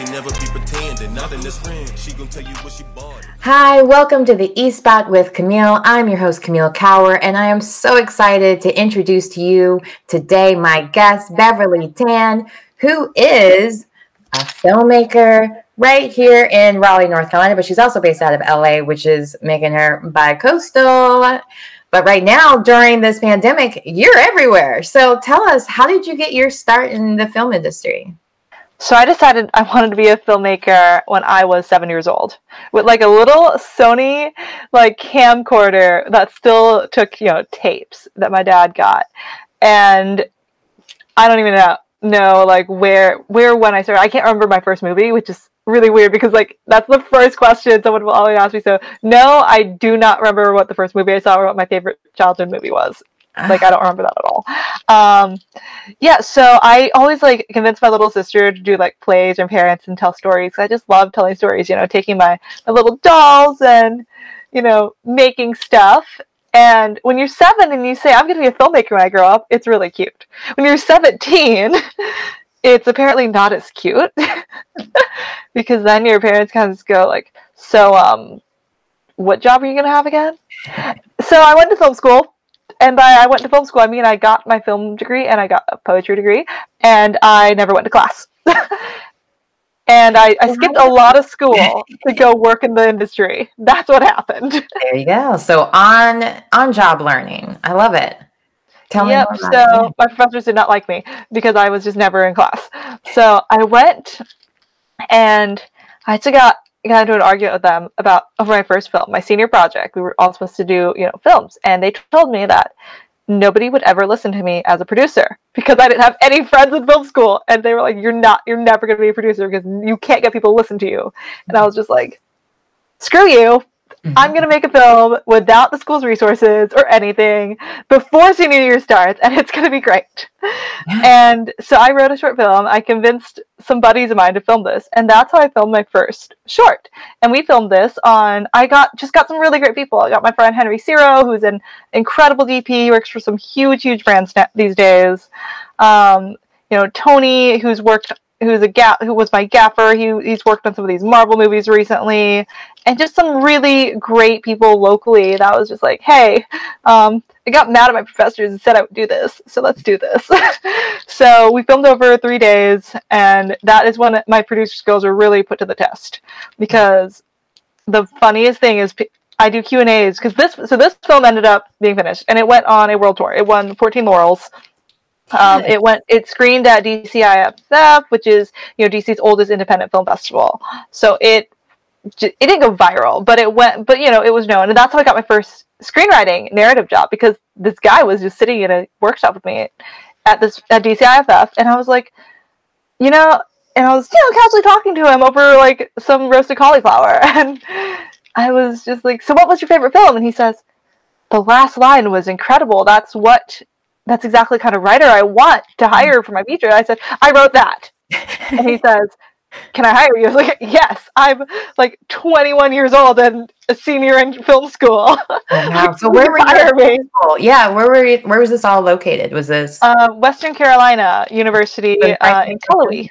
She never be pretending, not in this friend. She gon' tell you what she bought. Hi, welcome to the E Spot with Camille. I'm your host, Camille Kauer, and I am so excited to introduce to you today my guest, Beverly Tan, who is a filmmaker right here in Raleigh, North Carolina, but she's also based out of LA, which is making her bi coastal. But right now, during this pandemic, you're everywhere. So tell us, how did you get your start in the film industry? So I decided I wanted to be a filmmaker when I was seven years old, with like a little Sony like camcorder that still took you know tapes that my dad got, and I don't even know know like where where when I started. I can't remember my first movie, which is really weird because like that's the first question someone will always ask me. So no, I do not remember what the first movie I saw or what my favorite childhood movie was. Like I don't remember that at all. Um, yeah, so I always like convinced my little sister to do like plays and parents and tell stories. I just love telling stories. You know, taking my, my little dolls and you know making stuff. And when you're seven and you say I'm going to be a filmmaker when I grow up, it's really cute. When you're 17, it's apparently not as cute because then your parents kind of just go like, "So, um, what job are you going to have again?" So I went to film school and by I went to film school, I mean I got my film degree and I got a poetry degree, and I never went to class. and I, I skipped a lot of school to go work in the industry. That's what happened. There you go. So on on job learning, I love it. Tell yep, me. Yep. So my professors did not like me because I was just never in class. So I went and I took out got into an argument with them about over my first film, my senior project. We were all supposed to do, you know, films, and they told me that nobody would ever listen to me as a producer because I didn't have any friends in film school, and they were like, "You're not, you're never going to be a producer because you can't get people to listen to you." And I was just like, "Screw you! Mm-hmm. I'm going to make a film without the school's resources or anything before senior year starts, and it's going to be great. Yeah. And so I wrote a short film. I convinced some buddies of mine to film this, and that's how I filmed my first short. And we filmed this on. I got just got some really great people. I got my friend Henry Ciro, who's an incredible DP. He works for some huge, huge brands these days. Um, you know, Tony, who's worked who's a gap who was my gaffer. He he's worked on some of these Marvel movies recently, and just some really great people locally. That was just like, hey, um, I got mad at my professors and said I would do this, so let's do this. so we filmed over three days, and that is when my producer skills were really put to the test because the funniest thing is. I do Q and A's because this so this film ended up being finished and it went on a world tour. It won 14 laurels um, it went. It screened at DCIFF, which is you know DC's oldest independent film festival. So it it didn't go viral, but it went. But you know it was known, and that's how I got my first screenwriting narrative job because this guy was just sitting in a workshop with me at this at DCIFF, and I was like, you know, and I was you know casually talking to him over like some roasted cauliflower, and I was just like, so what was your favorite film? And he says, the last line was incredible. That's what that's exactly the kind of writer I want to hire for my feature. I said, I wrote that. and he says, Can I hire you? I was like, Yes, I'm like 21 years old and a senior in film school. Oh, wow. so where were you? Yeah, where were you, where was this all located? Was this uh, Western Carolina University uh, in Cullowhee,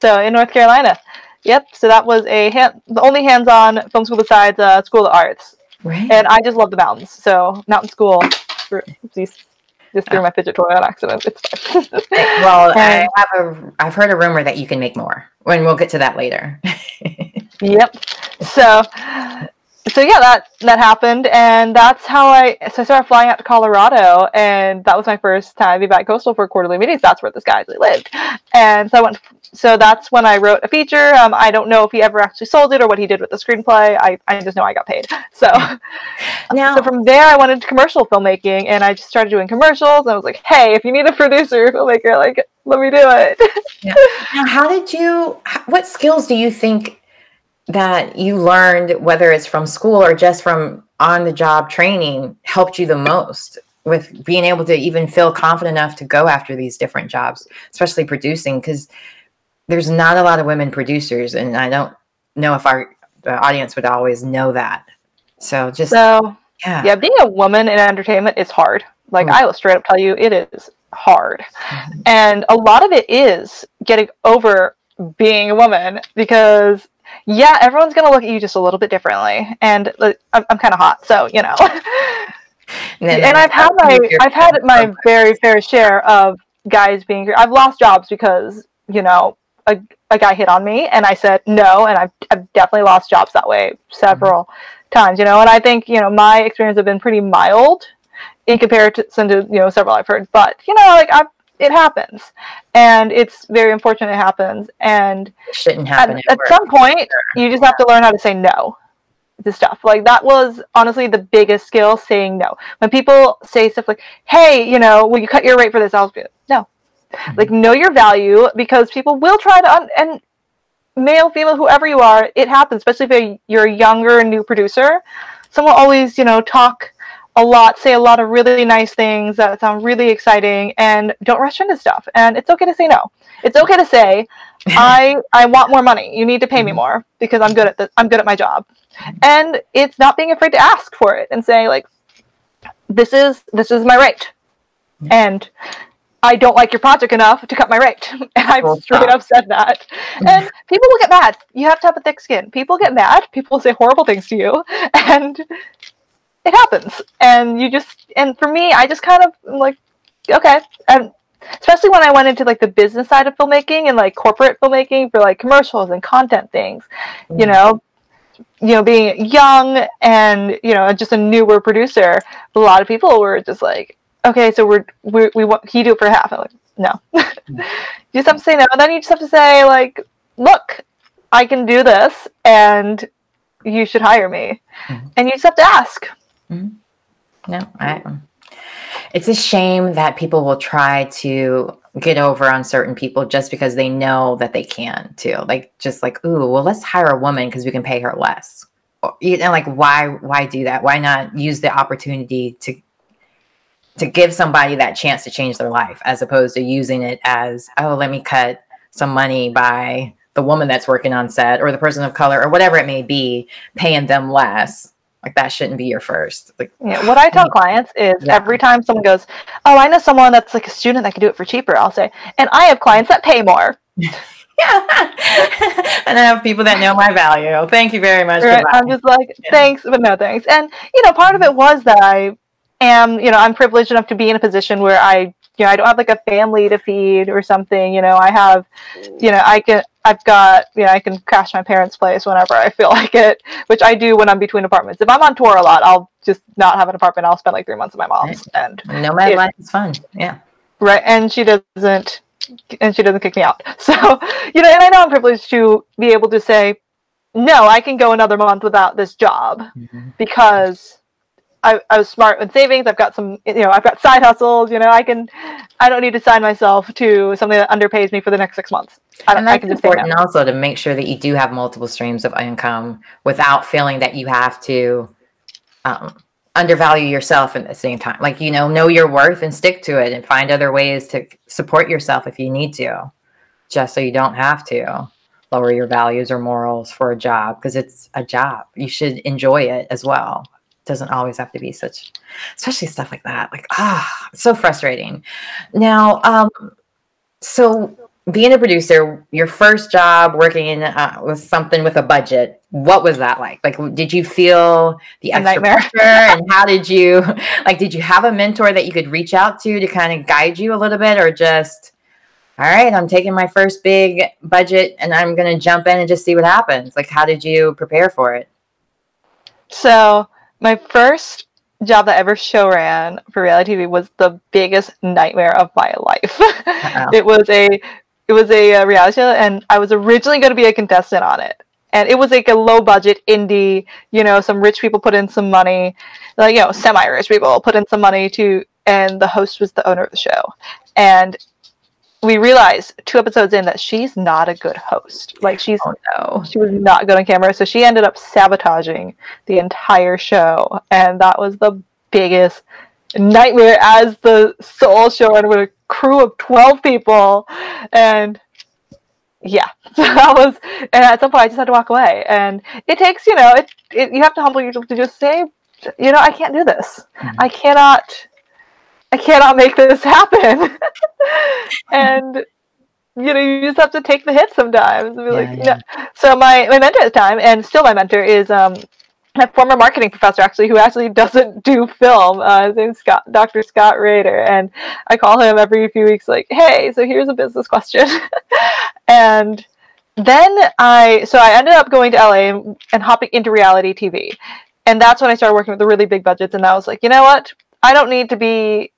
so in North Carolina. Yep. So that was a hand, the only hands-on film school besides uh, School of Arts. Right. And I just love the mountains. So mountain school. Oopsies just threw my fidget toy on accident. It's fine. well, I have a I've heard a rumor that you can make more. When we'll get to that later. yep. So so yeah, that that happened, and that's how I so I started flying out to Colorado, and that was my first time to be back coastal for quarterly meetings. That's where this guy actually lived, and so I went. So that's when I wrote a feature. Um, I don't know if he ever actually sold it or what he did with the screenplay. I, I just know I got paid. So now, so from there, I went into commercial filmmaking, and I just started doing commercials. I was like, hey, if you need a producer filmmaker, like let me do it. yeah. Now, how did you? What skills do you think? that you learned, whether it's from school or just from on the job training, helped you the most with being able to even feel confident enough to go after these different jobs, especially producing? Because there's not a lot of women producers, and I don't know if our audience would always know that. So just so yeah, yeah, being a woman in entertainment is hard. Like mm-hmm. I will straight up tell you, it is hard, mm-hmm. and a lot of it is getting over being a woman because yeah, everyone's gonna look at you just a little bit differently, and like, I'm, I'm kind of hot, so you know. and, and I've had my I've had my very fair share of guys being. I've lost jobs because you know a, a guy hit on me, and I said no, and I've I've definitely lost jobs that way several mm-hmm. times, you know. And I think you know my experience have been pretty mild in comparison to you know several I've heard, but you know like I've it happens and it's very unfortunate it happens and it shouldn't happen at, at some point you just have to learn how to say no to stuff like that was honestly the biggest skill saying no when people say stuff like hey you know will you cut your rate for this i'll be no mm-hmm. like know your value because people will try to un- and male female whoever you are it happens especially if you're a younger new producer someone always you know talk a lot, say a lot of really nice things that sound really exciting, and don't rush into stuff. And it's okay to say no. It's okay to say, I I want more money. You need to pay me mm-hmm. more because I'm good at this. I'm good at my job. And it's not being afraid to ask for it and say like, this is this is my rate, and I don't like your project enough to cut my rate. And I've straight up said that. And people will get mad. You have to have a thick skin. People get mad. People say horrible things to you. And it happens and you just and for me i just kind of like okay and especially when i went into like the business side of filmmaking and like corporate filmmaking for like commercials and content things mm-hmm. you know you know being young and you know just a newer producer a lot of people were just like okay so we're, we're we want he do it for half i'm like no mm-hmm. you just have to say no and then you just have to say like look i can do this and you should hire me mm-hmm. and you just have to ask Mm-hmm. No, I. It's a shame that people will try to get over on certain people just because they know that they can too. Like just like, ooh, well, let's hire a woman because we can pay her less. Or, you know, like why why do that? Why not use the opportunity to to give somebody that chance to change their life as opposed to using it as, oh, let me cut some money by the woman that's working on set or the person of color or whatever it may be, paying them less like that shouldn't be your first. Like yeah, what I tell clients is yeah. every time someone goes, "Oh, I know someone that's like a student that can do it for cheaper," I'll say, "And I have clients that pay more." yeah, and I have people that know my value. Thank you very much. Right. I'm just like, thanks, but no thanks. And you know, part of it was that I am, you know, I'm privileged enough to be in a position where I you know, I don't have like a family to feed or something. You know, I have, you know, I can, I've got, you know, I can crash my parents' place whenever I feel like it, which I do when I'm between apartments. If I'm on tour a lot, I'll just not have an apartment. I'll spend like three months at my mom's, and no, my life is fun. Yeah, right. And she doesn't, and she doesn't kick me out. So, you know, and I know I'm privileged to be able to say, no, I can go another month without this job mm-hmm. because I, I was smart with savings. I've got some, you know, I've got side hustles. You know, I can, I don't need to sign myself to something that underpays me for the next six months. I, and that's important also to make sure that you do have multiple streams of income without feeling that you have to um, undervalue yourself at the same time. Like you know, know your worth and stick to it, and find other ways to support yourself if you need to, just so you don't have to lower your values or morals for a job because it's a job. You should enjoy it as well doesn't always have to be such especially stuff like that. Like ah so frustrating. Now um so being a producer your first job working in uh, with something with a budget what was that like? Like did you feel the extra pressure? And how did you like did you have a mentor that you could reach out to to kind of guide you a little bit or just all right i'm taking my first big budget and i'm going to jump in and just see what happens. Like how did you prepare for it? So my first job that ever show ran for reality TV was the biggest nightmare of my life. it was a it was a, a uh, reality show, and I was originally going to be a contestant on it. And it was like a low budget indie, you know, some rich people put in some money, like, you know, semi rich people put in some money to, and the host was the owner of the show. And we realized two episodes in that she's not a good host. Like she's oh, no. she was not good on camera, so she ended up sabotaging the entire show, and that was the biggest nightmare as the sole showrunner with a crew of twelve people, and yeah, so that was. And at some point, I just had to walk away, and it takes you know it, it you have to humble yourself to just say, you know, I can't do this. Mm-hmm. I cannot I cannot make this happen. and you know, you just have to take the hit sometimes. Yeah, like, yeah. no. So my, my mentor at the time, and still my mentor, is um, my former marketing professor actually, who actually doesn't do film. Uh, his name's Scott, Dr. Scott Rader, and I call him every few weeks, like, "Hey, so here's a business question," and then I, so I ended up going to LA and, and hopping into reality TV, and that's when I started working with the really big budgets, and I was like, you know what, I don't need to be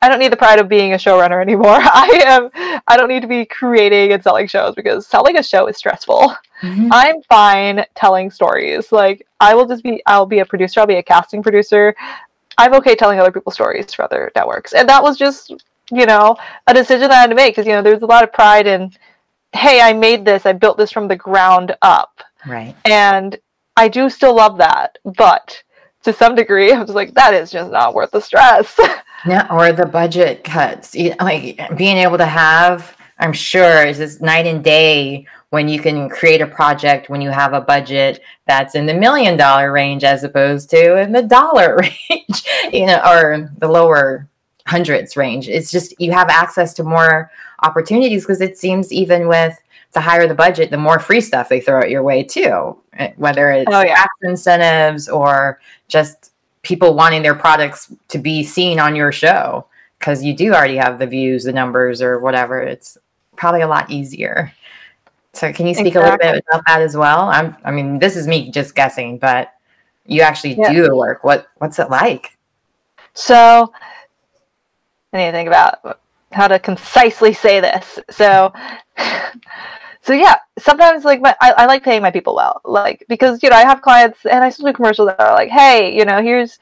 I don't need the pride of being a showrunner anymore. I am I don't need to be creating and selling shows because selling a show is stressful. Mhm. I'm fine telling stories. Like I will just be I'll be a producer, I'll be a casting producer. I'm okay telling other people's stories for other networks. And that was just, you know, a decision I had to make because you know, there's a lot of pride in hey, I made this, I built this from the ground up. Right. And I do still love that, but to some degree, I'm just like, that is just not worth the stress. Yeah, or the budget cuts. You- Like being able to have, I'm sure, is this night and day when you can create a project when you have a budget that's in the million dollar range as opposed to in the dollar range, you know, or the lower hundreds range. It's just you have access to more opportunities because it seems even with the higher the budget, the more free stuff they throw at your way too, eh, whether it's Oh, yeah. tax incentives or just people wanting their products to be seen on your show because you do already have the views, the numbers, or whatever. It's probably a lot easier. So, can you speak a little bit about that as well? I'm, I mean, this is me just guessing, but you actually Yeah. do the work. What What's it like? So I need to think about how to concisely say this. So so yeah, sometimes like my I, I like paying my people well. Like because you know, I have clients and I still do commercials that are like, hey, you know, here's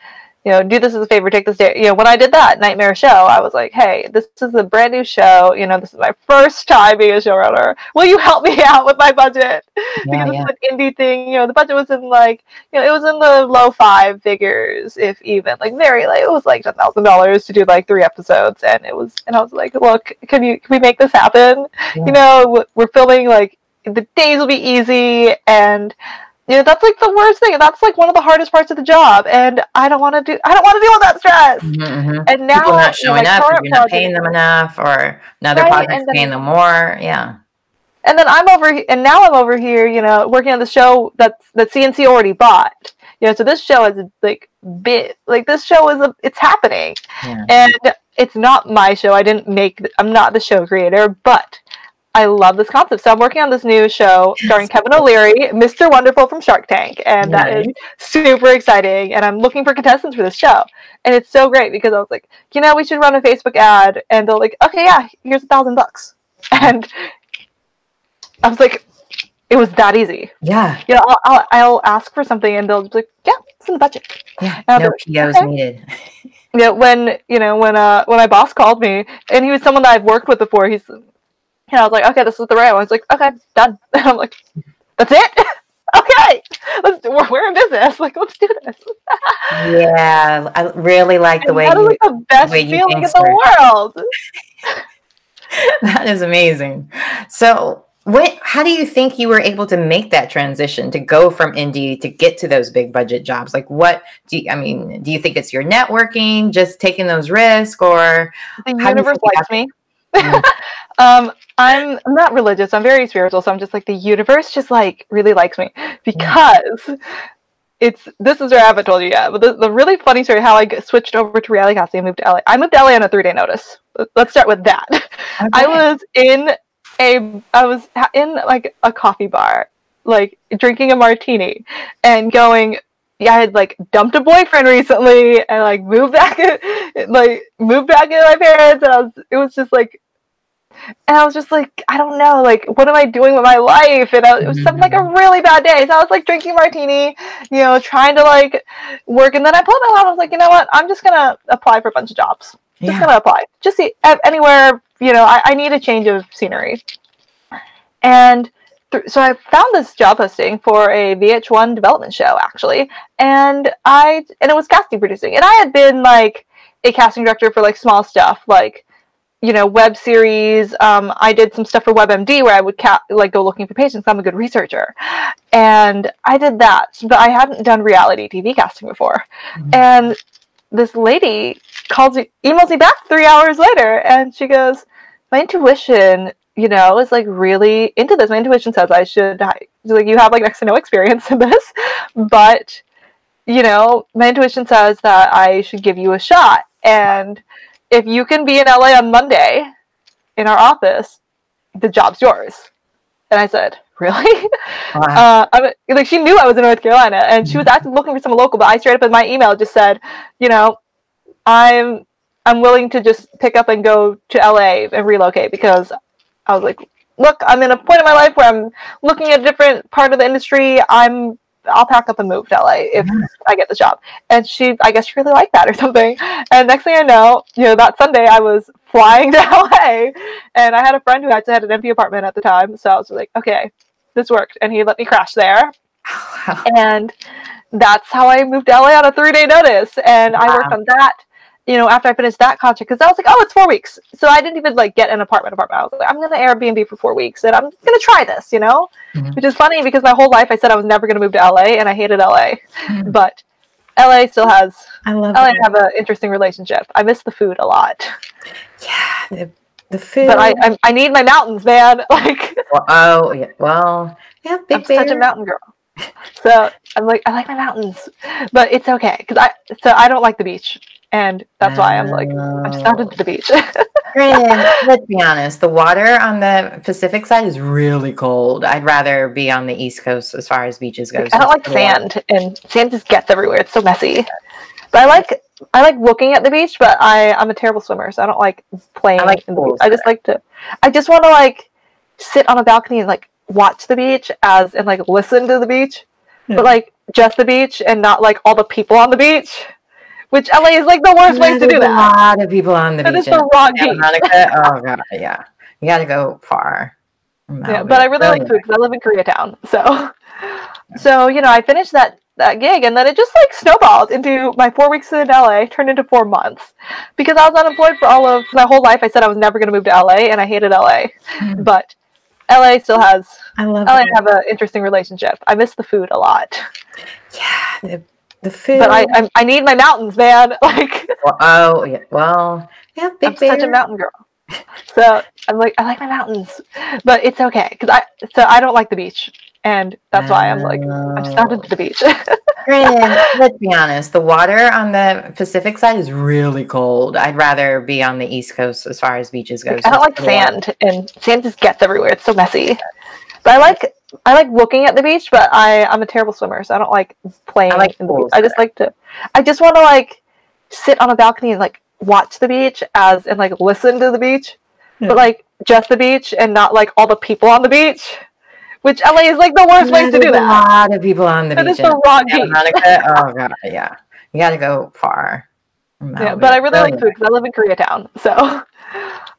you know, do this as a favor, take this day. You know, when I did that Nightmare show, I was like, hey, this is a brand new show. You know, this is my first time being a showrunner. Will you help me out with my budget? because Yeah, it's an indie thing. You know, the budget was in like, you know, it was in the low five figures, if even like very like it was like ten thousand dollars to do like three episodes, and it was, and I was like, look, can you can we make this happen? Yeah. You know, we're filming like the days will be easy, and you know that's like the worst thing. That's like one of the hardest parts of the job, and I don't want to do. I don't want to deal with that stress. Mhm, mhm. And now, People not you know, showing my up, you're not paying them enough, or another Right, and then- paying them more. Yeah. and then I'm over, and now I'm over here, you know, working on the show that's that CNBC already bought. You know, so this show is like bit like this show is a, it's happening, Yeah. and it's not my show. I didn't make. I'm not the show creator, but I love this concept. So I'm working on this new show starring Kevin O'Leary, Mr. Wonderful from Shark Tank, and that is super exciting. And I'm looking for contestants for this show, and it's so great because I was like, you know, we should run a Facebook ad, and they're like, okay, yeah, here's a thousand bucks, and I was like, it was that easy. Yeah. You know, I'll, I'll, I'll ask for something, and they'll be like, yeah, it's in the budget. Yeah. No like, POs okay. needed. you know, when you know when uh when my boss called me and he was someone that I've worked with before, he's and I was like, okay, this is the right one. I was like, okay, done. And I'm like, that's it. okay, let's do, we're, we're in business. Like, let's do this. Yeah. I really like the And way that you like the best you feeling in the world. that is amazing. So, what? How do you think you were able to make that transition to go from indie to get to those big budget jobs? Like, what do you, I mean? Do you think it's your networking, just taking those risks, or The you universe likes me. Um, I'm I'm not religious. I'm very spiritual. So I'm just like the universe just like really likes me because it's this is where I haven't told you yet. But the, the really funny story how I g- switched over to reality casting and moved to LA. I moved to LA on a three day notice. Let- Let's start with that. I was in a I was in like a coffee bar, like drinking a martini, and going. Yeah, I had like dumped a boyfriend recently, and like moved back, like moved back into my parents, and I was. It was just like, and I was just like, I don't know, like, what am I doing with my life? And I, it was something like a mm-hmm. really bad day. So I was like drinking martini, you know, trying to like work, and then I pulled it out. I was like, you know what? I'm just gonna apply for a bunch of jobs just Yeah. gonna apply. Just see anywhere. You know, I, I need a change of scenery. And so I found this job posting for a VH1 development show, actually, and I and it was casting producing, and I had been like a casting director for like small stuff, like you know web series. Um, I did some stuff for WebMD where I would ca- like go looking for patients. I'm a good researcher, and I did that, but I hadn't done reality TV casting before, Mhm. and this lady calls me, emails me back three hours later, and she goes, "My intuition you know, is like really into this. My intuition says I should like you have like next to no experience in this, but you know, my intuition says that I should give you a shot. And if you can be in LA on Monday in our office, the job's yours. And I said, really? Wow. Uh, like she knew I was in North Carolina, and she was actually looking for someone local. But I straight up in my email just said, you know, I'm I'm willing to just pick up and go to LA and relocate because I was like, look, I'm in a point in my life where I'm looking at a different part of the industry. I'm I'll pack up and move to LA if I get the job. And she, I guess she really liked that or something. And next thing I know, you know, that Sunday I was flying to LA and I had a friend who actually had an empty apartment at the time. So I was like, okay, this worked. And he let me crash there. Oh, and that's how I moved to LA on a three day notice. And wow. I worked on that you know, after I finished that contract, because I was like, oh, it's four weeks. So I didn't even like get an apartment apartment. I was like, I'm gonna Airbnb for four weeks and I'm gonna try this, you know? Mm-hmm. Which is funny because my whole life I said I was never gonna move to LA and I hated LA. Mm-hmm. But LA still has I love LA have an interesting relationship. I miss the food a lot. Yeah, the, the food. But I, I, I need my mountains, man. Like well, oh yeah, well yeah, big I'm bear. such a mountain girl. So I'm like I like my mountains, but it's okay because I so I don't like the beach and that's why I'm like I'm started to the beach. let's be honest, the water on the Pacific side is really cold. I'd rather be on the East Coast as far as beaches go. I don't like sand, and sand just gets everywhere. It's so messy. But I like I like looking at the beach, but I I'm a terrible swimmer, so I don't like playing I like in the beach. I just like to I just want to like sit on a balcony and like watch the beach as and like listen to the beach, yeah. but hmm. like just the beach and not like all the people on the beach which LA is like the worst place to do that. A lot of people on the that beach. That is the wrong beach. oh god, yeah, you got to go far. Yeah, but I really like food because I live in Koreatown. So, so you know, I finished that that gig, and then it just like snowballed into my four weeks in LA turned into four months because I was unemployed for all of my whole life. I said I was never going to move to LA, and I hated LA, mm. but LA still has. I love. LA it. have an interesting relationship. I miss the food a lot. Yeah, the the food. But I, I, I need my mountains, man. Like. Well, oh yeah. Well, yeah. Big I'm bear. such a mountain girl. So I'm like I like my mountains, but it's okay because I so I don't like the beach, and that's why I'm like I'm just not into the beach. let's be honest, the water on the Pacific side is really cold. I'd rather be on the East Coast as far as beaches go. Like, I don't like sand, and sand just gets everywhere. It's so messy. But I like I like looking at the beach, but I I'm a terrible swimmer, so I don't like playing I like in the beach. I just like to I just want to like sit on a balcony and like watch the beach as and like listen to the beach, yeah. but like just the beach and not like all the people on the beach. Which LA is like the worst place to do that. A lot of people on the that beach. Is the wrong beach. oh god, yeah. You got to go far. Yeah, but I really like food because I live in Koreatown. So,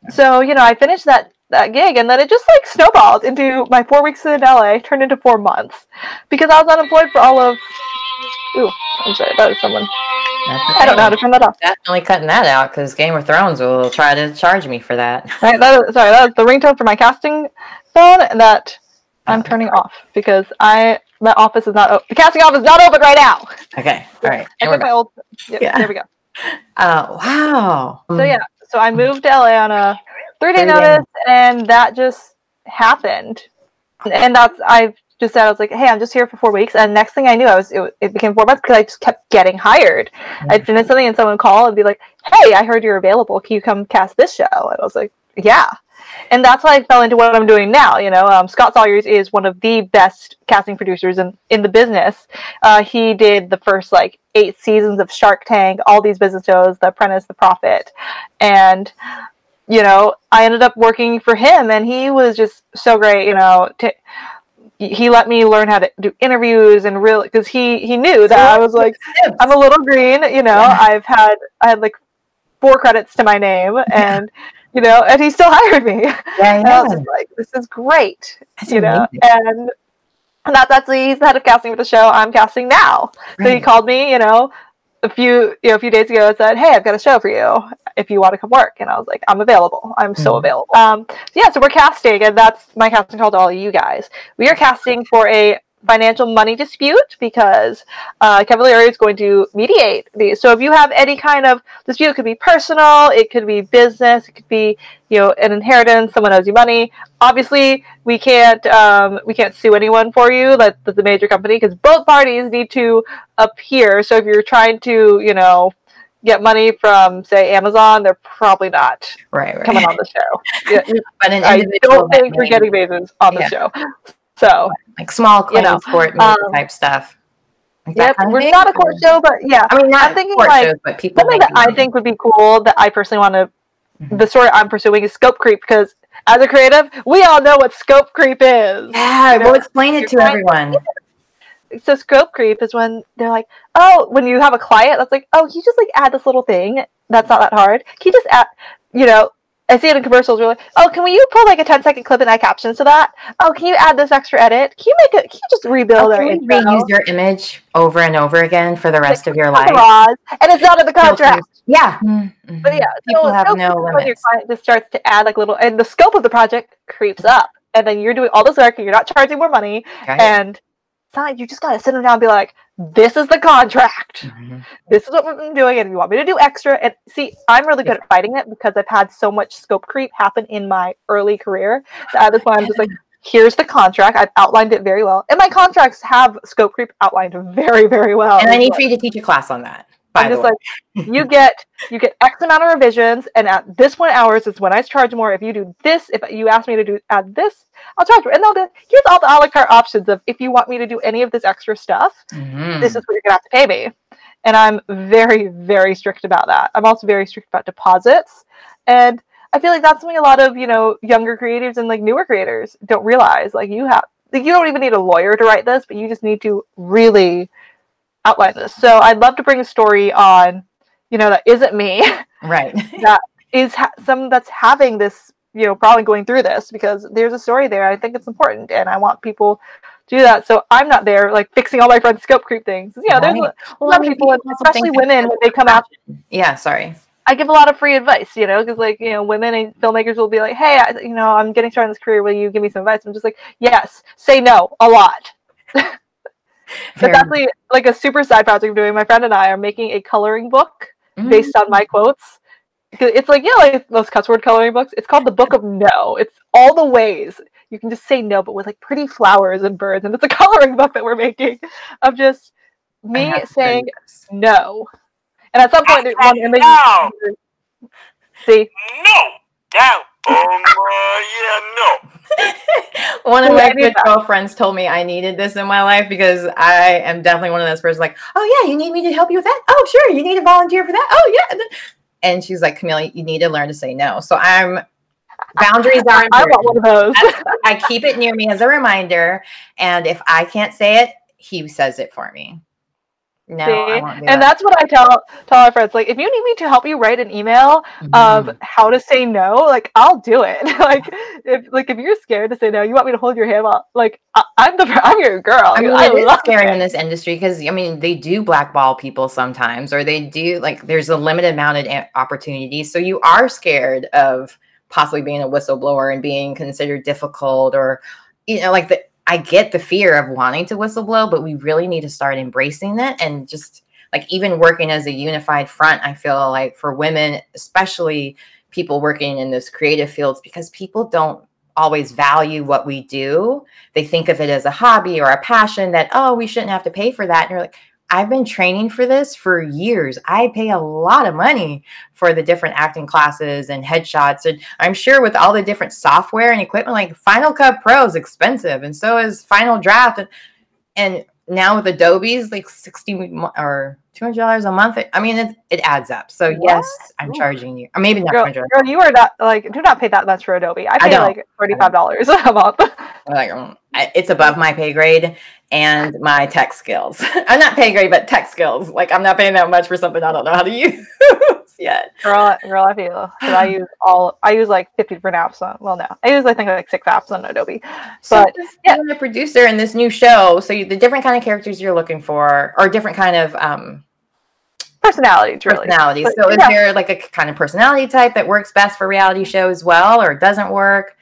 so you know, I finished that that gig and then it just like snowballed into my four weeks in LA turned into four months. Because I was unemployed for all of ooh I'm sorry that was someone. I don't know how to turn that off. Definitely cutting that out because Game of Thrones will try to charge me for that. Right that sorry that was the ringtone for my casting phone that I'm turning off because I my office is not the casting office is not open right now. Okay all right I took my old yeah, yeah. there we go. Oh wow. So yeah so I moved to LA on a three day notice, and that just happened. And that's I just said I was like, hey, I'm just here for four weeks, and next thing I knew, I was it, it became four months because I just kept getting hired. Mm-hmm. I'd finish something, and someone would call and be like, hey, I heard you're available. Can you come cast this show? And I was like, yeah. And that's why I fell into what I'm doing now. You know, um, Scott Sawyers is one of the best casting producers in, in the business. Uh, he did the first like eight seasons of Shark Tank, all these business shows, The Apprentice, The Profit, and you know, I ended up working for him, and he was just so great. You know, to, he let me learn how to do interviews and really because he he knew that I was like I'm a little green. You know, yeah. I've had I had like four credits to my name, and you know, and he still hired me. Yeah, and I was just like, this is great. That's you know, and. And that's actually he's the head of casting for the show I'm casting now. Right. So he called me, you know, a few you know a few days ago and said, "Hey, I've got a show for you if you want to come work." And I was like, "I'm available. I'm mm-hmm. so available." Um, so yeah, so we're casting, and that's my casting call to all of you guys. We are casting for a financial money dispute because uh, Kevin O'Leary is going to mediate these. So if you have any kind of dispute, it could be personal, it could be business, it could be you know an inheritance, someone owes you money. Obviously, we can't um, we can't sue anyone for you. That's the major company because both parties need to appear. So if you're trying to you know get money from say Amazon, they're probably not right, right. coming on the show. Yeah, But an I don't think we're getting Bezos on the Yeah. show. So like small claims you know, court um, type stuff. Like yep, kind of we're thing? not a court show, but yeah, I mean, not I'm thinking like shows, but people. something that making I think would be cool that I personally want to. Mhm. The story I'm pursuing is scope creep because as a creative, we all know what scope creep is. Yeah, you know, we'll explain it to everyone. So scope creep is when they're like, oh, when you have a client that's like, oh, can you just like add this little thing that's not that hard? Can you just add, you know, I see it in commercials. We're like, oh, can we you pull like a 10 second clip and add captions to that? Oh, can you add this extra edit? Can you make it? Can you just rebuild Oh, our can we reuse your image over and over again for the rest of your life? Laws, and it's not in the contract. Yeah. Mm-hmm. But yeah, people so have scope no creep is when your client just starts to add like little, and the scope of the project creeps up, and then you're doing all this work, and you're not charging more money, Right? and it's not, you just gotta sit them down and be like, "This is the contract. Mhm. This is what I'm doing, and if you want me to do extra." And see, I'm really good at fighting it because I've had so much scope creep happen in my early career that at this point I'm just like. Here's the contract. I've outlined it very well, and my contracts have scope creep outlined very, very well. And I need well. for you to teach a class on that. I'm just way. like, you get you get X amount of revisions, and at this point hours is when I charge more. If you do this, if you ask me to do add this, I'll charge more. And they'll go, here's all the a la carte options of if you want me to do any of this extra stuff, Mhm. this is what you're gonna have to pay me. And I'm very, very strict about that. I'm also very strict about deposits. And I feel like that's something a lot of, you know, younger creatives and like newer creators don't realize. Like you have like you don't even need a lawyer to write this, but you just need to really outline this. So I'd love to bring a story on, you know, that isn't me, right. that is ha- some that's having this, you know, probably going through this because there's a story there. I think it's important, and I want people to do that. So I'm not there like fixing all my friends' scope creep things. You know, there's a Well, lot of people, especially women, when they come out. Yeah, sorry. I give a lot of free advice, you know, because like you know, women and filmmakers will be like, "Hey, I, you know, I'm getting started in this career. Will you give me some advice?" I'm just like, "Yes, say no a lot." Fair That's actually like a super side project I'm doing. My friend and I are making a coloring book enough. based on my quotes. It's like, yeah, like those cuss word coloring books. It's called the Book of No. It's all the ways you can just say no, but with like pretty flowers and birds. And it's a coloring book that we're making of just me saying do no. And at some point, there's one image. No. See, No. Down. Um, uh, yeah, no. one of my good girlfriends told me I needed this in my life because I am definitely one of those persons like, oh yeah, you need me to help you with that? Oh sure, you need to volunteer for that? Oh yeah. And she's like, Camille, you need to learn to say no. So I'm boundaries are I important. want one of those. I keep it near me as a reminder, and if I can't say it, he says it for me. No, See? and that. that's what I tell tell our friends. Like, if you need me to help you write an email of Mhm. how to say no, like I'll do it. like, if like if you're scared to say no, you want me to hold your hand up. Like, I, I'm the I'm your girl. I mean, I it is love scary it. in this industry because I mean, they do blackball people sometimes, or they do like there's a limited amount of opportunities. So you are scared of possibly being a whistleblower and being considered difficult, or you know, like the I get the fear of wanting to whistleblow, but we really need to start embracing it and just like even working as a unified front. I feel like for women, especially people working in those creative fields, because people don't always value what we do they think of it as a hobby or a passion that oh we shouldn't have to pay for that and you're like i've been training for this for years i pay a lot of money for the different acting classes and headshots and i'm sure with all the different software and equipment like final cut pro is expensive and so is final draft and, and now with adobe's like 60 or $200 a month i mean it, it adds up so yes i'm Ooh. charging you or maybe not Girl, girl, you are not like do not pay that much for Adobe. I pay don't. like $45 a month. Like um, it's above my pay grade and my tech skills. I'm not pay grade, but tech skills. Like I'm not paying that much for something I don't know how to use yet. girl, girl, I feel I use all I use like fifty different apps on. Well, no, I use I think like six apps on Adobe. So But, yeah. a producer in this new show, so you, the different kind of characters you're looking for, or different kind of um, Personalities, really. personalities. But, So is yeah. there like a kind of personality type that works best for reality show as well, or doesn't work?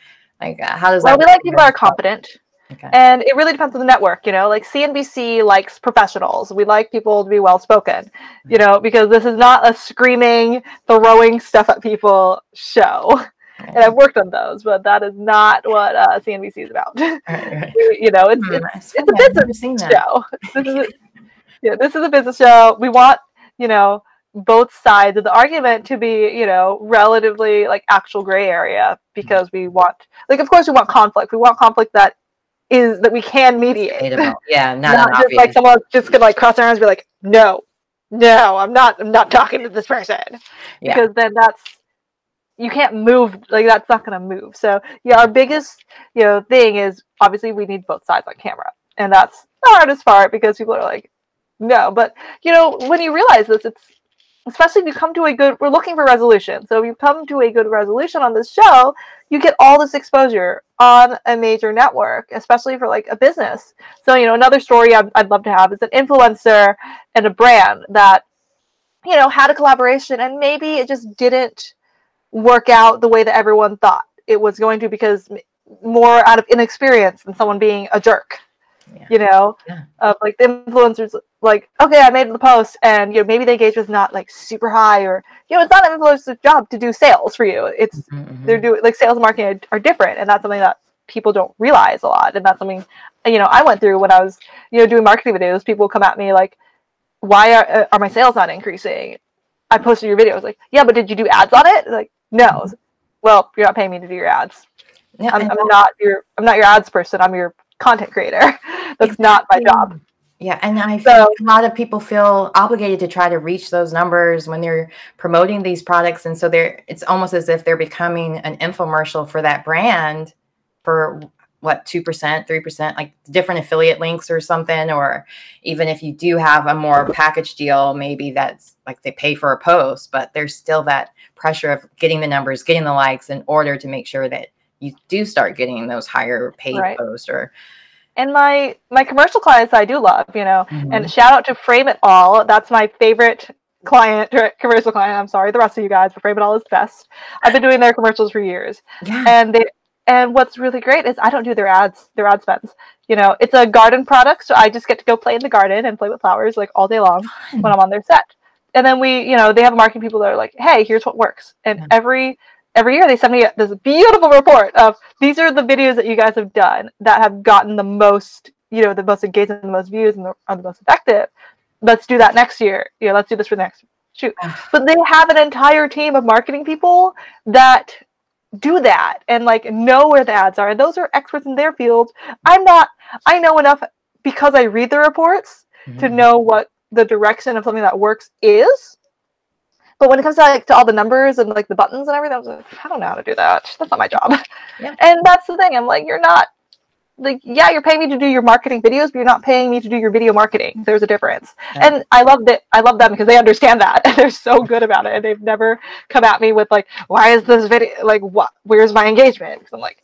Like uh, how does Well, that? we like people are competent. Okay. And it really depends on the network, you know. Like CNBC likes professionals. We like people to be well spoken, you know, because this is not a screaming, throwing stuff at people show. And I've worked on those, but that is not what uh, CNBC is about. Right, right. you know, it's Hmm, it's, it's a funny, I've never business show. This is a, yeah, this is a business show. We want you know both sides of the argument to be you know relatively like actual gray area because we want like of course we want conflict. We want conflict that is that we can mediate. Yeah, not, Not just obvious. like someone just gonna like cross their arms and be like, no, no, I'm not I'm not talking to this person. Yeah. Because then that's you can't move like that's not gonna move. So yeah, our biggest you know thing is obviously we need both sides on camera. And that's the hardest part because people are like, no. But you know, when you realize this, it's especially if you come to a good we're looking for resolution. So if you come to a good resolution on this show, you get all this exposure on a major network, especially for like a business. So, you know, another story I'd, I'd love to have is an influencer and a brand that, you know, had a collaboration and maybe it just didn't work out the way that everyone thought it was going to because more out of inexperience than someone being a jerk. Yeah. You know, Yeah. of like the influencers, like, okay, I made the post, and you know, maybe the engagement's not like super high, or you know, it's not an influencer's job to do sales for you. It's Mhm, mhm. they're doing like sales and marketing are, are different and that's something that people don't realize a lot. And that's something you know i went through when i was you know doing marketing videos. People come at me like why are, uh, are my sales not increasing? I posted your video. I was like yeah but did you do ads on it? Like no. Like, well you're not paying me to do your ads. Yeah, I'm, I'm not your i'm not your ads person. I'm your content creator that's not my job Yeah, and I So- a lot of people feel obligated to try to reach those numbers when they're promoting these products, and so they're it's almost as if they're becoming an infomercial for that brand for what two percent, three percent, like different affiliate links or something, or even if you do have a more package deal, maybe that's like they pay for a post, but there's still that pressure of getting the numbers, getting the likes in order to make sure that you do start getting those higher paid Right. posts or and my my commercial clients i do love you know Mm-hmm. and shout out to frame it all. That's my favorite client commercial client i'm sorry the rest of you guys but frame it all is best. I've been doing their commercials for years. Yeah. and they and what's really great is i don't do their ads their ad spends. You know it's a garden product so i just get to go play in the garden and play with flowers like all day long when i'm on their set. And then we you know they have marketing people that are like hey here's what works. And Yeah. every every year they send me this beautiful report of these are the videos that you guys have done that have gotten the most you know the most engagement the most views and the, are the most effective. Let's do that next year. You know let's do this for the next shoot. But they have an entire team of marketing people that do that and like know where the ads are. And those are experts in their field. I'm not i know enough because i read the reports to Mhm. know what the direction of something that works is but when it comes to like to all the numbers and like the buttons and everything i was like i don't know how to do that that's not my job Yeah. and that's the thing i'm like you're not like yeah you're paying me to do your marketing videos but you're not paying me to do your video marketing there's a difference Yeah. and i love that i love them because they understand that and they're so good about it and they've never come at me with like why is this video like what where's my engagement 'Cause i'm like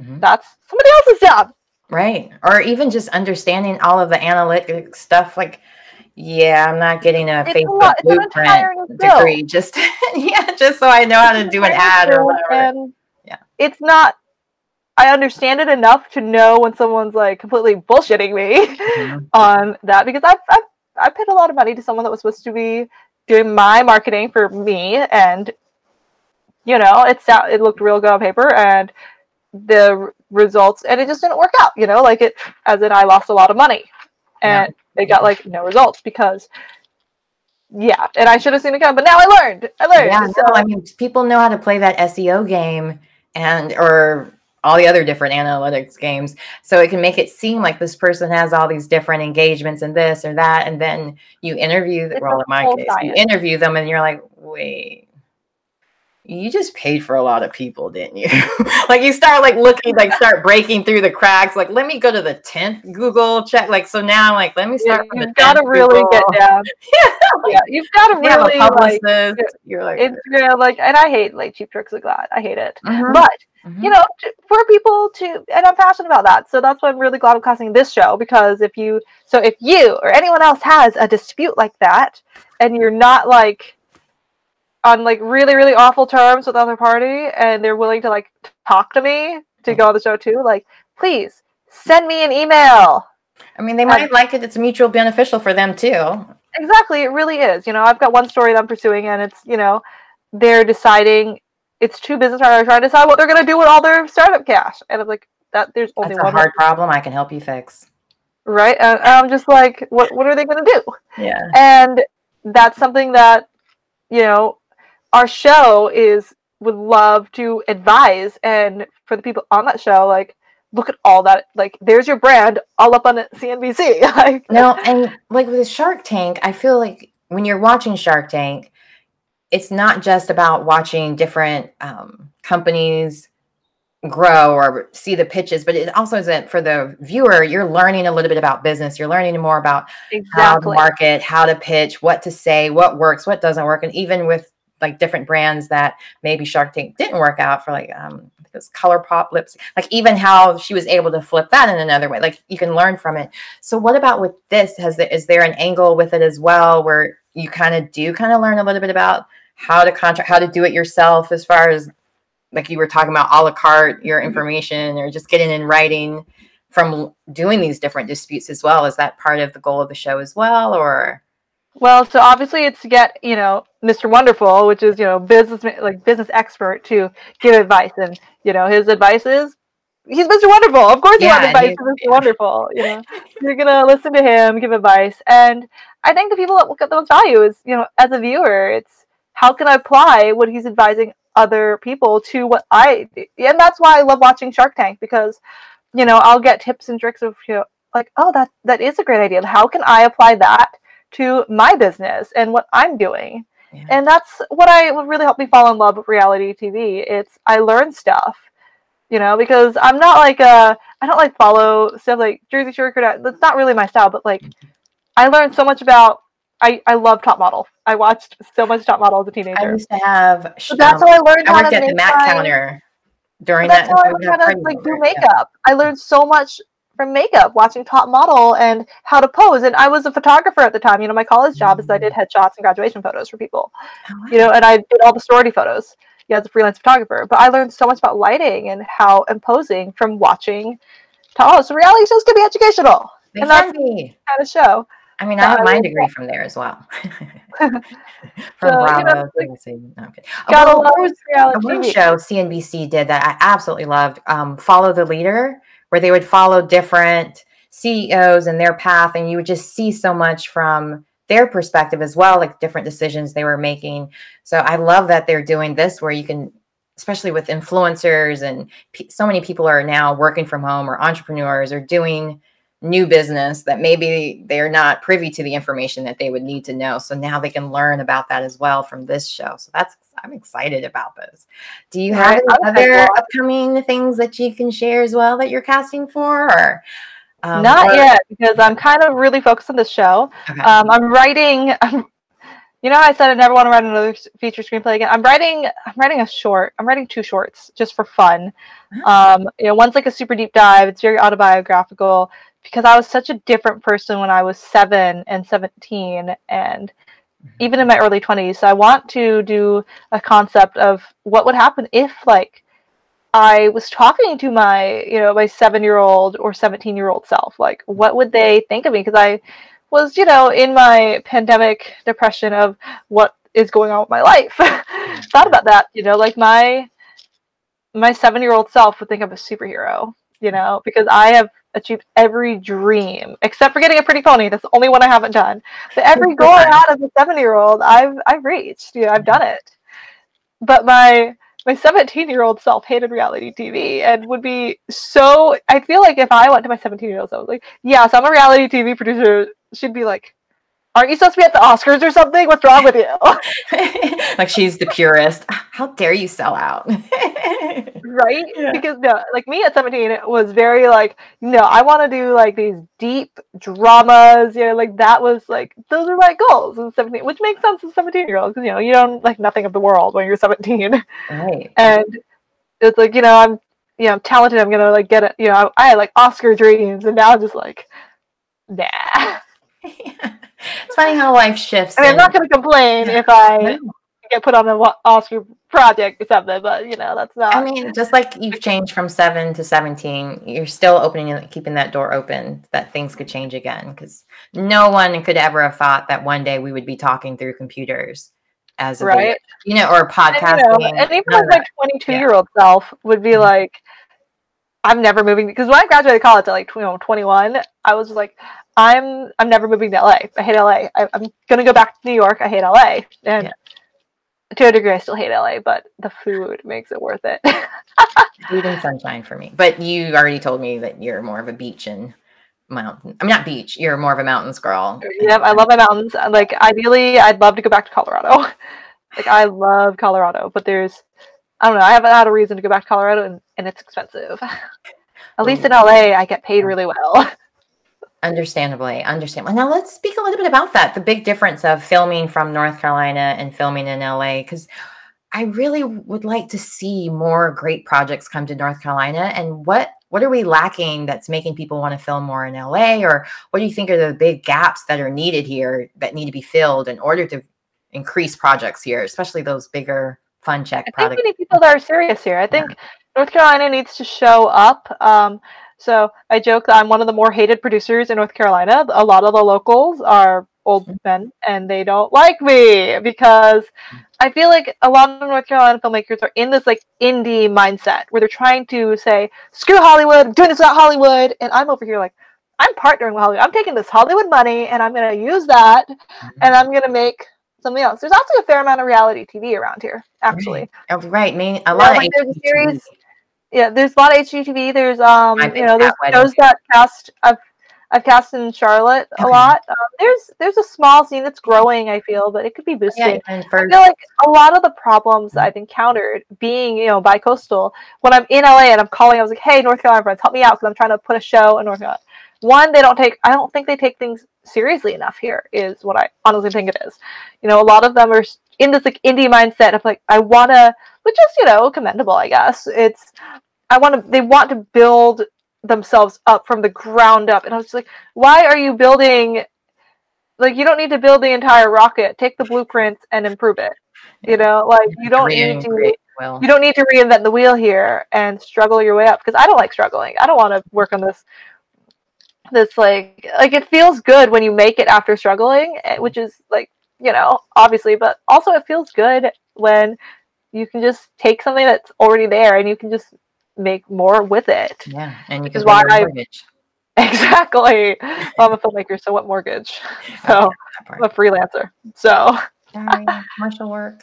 Mhm. that's somebody else's job Right. Or even just understanding all of the analytic stuff. Like, yeah, I'm not getting a It's a Facebook lot- blueprint entire new skill. degree. Just yeah, just so I know how to do an ad or whatever. And Yeah. it's not. I understand it enough to know when someone's like completely bullshitting me Mhm. on that because I've, I've I paid a lot of money to someone that was supposed to be doing my marketing for me, and you know, it sound it looked real good on paper, and the results, and it just didn't work out. You know, like it as in I lost a lot of money, Yeah. They got like no results because. Yeah, and I should have seen it come, but now I learned. I learned. Yeah, so, no, I mean, people know how to play that SEO game and or all the other different analytics games. So it can make it seem like this person has all these different engagements and this or that, and then you interview. It's Well, in my case, you interview them, and you're like, wait. You just paid for a lot of people, didn't you? like you start like looking, like start breaking through the cracks. Like, let me go to the tenth Google check. Like, so now, like, let me Yeah, start. from you've got to 10th really get down. yeah, yeah. you've got to You have a really like. You're like, Instagram, like, and I hate like cheap tricks like that. I hate it. Mhm, But mhm. you know, for people to, and I'm passionate about that. So that's why I'm really glad I'm casting this show because if you, so if you or anyone else has a dispute like that, and you're not like on like really really awful terms with the other party, and they're willing to like talk to me to go on the show too, like please send me an email. I mean, they might like it. It's mutual beneficial for them too. Exactly, it really is. You know, I've got one story that I'm pursuing, and it's you know, they're deciding. It's two business owners trying to decide what they're going to do with all their startup cash, and I'm like, that there's only That's a one hard problem. I can help you fix. right? And I'm just like, what what are they going to do? Yeah. and that's something that you know our show is would love to advise and for the people on that show like look at all that like there's your brand all up on cnbc like No, and like with Shark Tank, I feel like when you're watching Shark Tank, it's not just about watching different um, companies grow or see the pitches, but it also is that for the viewer, you're learning a little bit about business. You're learning more about how to exactly. market, how to pitch, what to say, what works, what doesn't work, and even with like different brands that maybe Shark Tank didn't work out for, like um, I think it was Color Pop lips, like even how she was able to flip that in another way. Like you can learn from it. So what about with this? Has there, is there an angle with it as well where you kind of do kind of learn a little bit about how to contract, how to do it yourself, as far as like you were talking about a la carte your information or just getting in writing from doing these different disputes as well is that part of the goal of the show as well or well so obviously it's to get you know mr wonderful which is you know business like business expert to give advice. And you know his advice is he's mr wonderful. Of course you Yeah, want advice he- from mr wonderful you know. You're gonna listen to him give advice. And i think the people that will get the most value is you know as a viewer it's how can i apply what he's advising other people to what i and that's why i love watching shark tank because you know i'll get tips and tricks of you know like oh that that is a great idea. How can i apply that to my business and what i'm doing Yeah. and that's what i what really helped me fall in love with reality tv it's i learn stuff you know because i'm not like uh i don't like follow stuff like jersey shore that's not really my style but like i learned so much about i i love top model i watched so much top model as a teenager I used to have so that's how i learned i how worked to at the mac counter during that that's how I learned how to like do it, yeah. makeup. I learned so much from makeup, watching Top Model and how to pose. And I was a photographer at the time. You know, my college job is I did headshots and graduation photos for people. Oh. You know, and I did all the sorority photos. Yeah, as a freelance photographer. But I learned so much about lighting and how and posing from watching Top Model. So reality shows can be educational. They and that's be. kind of show. I mean, I have my degree from there as well. from So, you know, Bravo. like, BBC. No, I'm kidding. Gotta well, love there was reality one show CNBC did that I absolutely loved. Um, Follow the Leader, where they would follow different CEOs and their path, and you would just see so much from their perspective as well, like different decisions they were making. So I love that they're doing this, where you can, especially with influencers and pe so many people are now working from home or entrepreneurs or doing new business that maybe they're not privy to the information that they would need to know. So now they can learn about that as well from this show. So that's I'm excited about this. Do you have any other upcoming things that you can share as well that you're casting for? Or um, Not or- yet, because I'm kind of really focused on this show. Okay. Um, I'm writing. I'm, you know, I said I never want to write another feature screenplay again. I'm writing. I'm writing a short. I'm writing two shorts just for fun. Um, you know, one's like a super deep dive. It's very autobiographical because I was such a different person when I was seven and seventeen, and mm-hmm. even in my early twenties. So I want to do a concept of what would happen if, like, I was talking to my, you know, my seven year old or 17 year old self. Like, what would they think of me? Because I was, you know, in my pandemic depression of what is going on with my life. Mm-hmm. Thought about that, you know, like my my seven year old self would think I'm a superhero, you know, because I have achieved every dream except for getting a pretty pony. That's the only one I haven't done. But every goal I had as a seven year old, I've I've reached. You know, I've done it. But my my 17 year old self hated reality TV and would be so. I feel like if I went to my 17 year old self, like, yeah, so I'm a reality TV producer, she'd be like, Aren't you supposed to be at the Oscars or something? What's wrong with you? like she's the purist. How dare you sell out? right? Yeah. Because no, like me at 17, it was very like, no, I want to do like these deep dramas. You know, like that was like those are my goals as 17, which makes sense as 17 year old because you know you don't like nothing of the world when you're 17, right. and it's like you know I'm you know I'm talented. I'm gonna like get it. You know I, had like Oscar dreams, and now I'm just like, nah. It's funny how life shifts. I mean, I'm not gonna complain if I get put on an Oscar project or something, but you know that's not. I mean, just like you've changed from seven to seventeen, you're still opening and keeping that door open that things could change again. Because no one could ever have thought that one day we would be talking through computers as a Right. you know, or podcasting. And, you know, and even like my 22 year old self would be Mhm. like, I'm never moving because when I graduated college at like you know 21, I was just like, I'm I'm never moving to LA. I hate LA. I, I'm gonna go back to New York. I hate LA, and Yeah. to a degree, I still hate LA, but the food makes it worth it. food and sunshine for me. But you already told me that you're more of a beach and mountain. I'm not beach. You're more of a mountains girl. yep, I love my mountains. Like ideally, I'd love to go back to Colorado. like I love Colorado, but there's I don't know. I haven't had a reason to go back to Colorado, and, and it's expensive. At least in LA, I get paid really well. Understandably, understandable. Now let's speak a little bit about that. The big difference of filming from North Carolina and filming in LA, because I really would like to see more great projects come to North Carolina. And what what are we lacking that's making people want to film more in LA? Or what do you think are the big gaps that are needed here that need to be filled in order to increase projects here, especially those bigger fun check I think projects? we need people that are serious here. I think North Carolina needs to show up. Um, so I joke that I'm one of the more hated producers in North Carolina. A lot of the locals are old mm-hmm. men and they don't like me because I feel like a lot of North Carolina filmmakers are in this like indie mindset where they're trying to say, screw Hollywood, I'm doing this without Hollywood. And I'm over here like, I'm partnering with Hollywood. I'm taking this Hollywood money and I'm going to use that mm-hmm. and I'm going to make something else. There's actually a fair amount of reality TV around here, actually. Oh, right. Main, a lot like of there's a series- Yeah, there's a lot of HGTV. There's um, you know, there's that shows that cast. I've I've cast in Charlotte a lot. Um, there's there's a small scene that's growing. I feel, but it could be boosted. Yeah, I feel like a lot of the problems I've encountered being, you know, bi-coastal, when I'm in LA and I'm calling, I was like, hey, North Carolina friends, help me out because I'm trying to put a show in North Carolina. One, they don't take, I don't think they take things seriously enough here, is what I honestly think it is. You know, a lot of them are in this like indie mindset of like, I want to, which is, you know, commendable, I guess. It's, I want to, they want to build themselves up from the ground up. And I was just like, why are you building like you don't need to build the entire rocket take the blueprints and improve it you know like you don't need to well. you don't need to reinvent the wheel here and struggle your way up because i don't like struggling i don't want to work on this this like like it feels good when you make it after struggling eh, which is like you know obviously but also it feels good when you can just take something that's already there and you can just make more with it Yeah, and you can why I- mortgage. exactly well, i'm a filmmaker so what mortgage so i'm a freelancer so commercial work.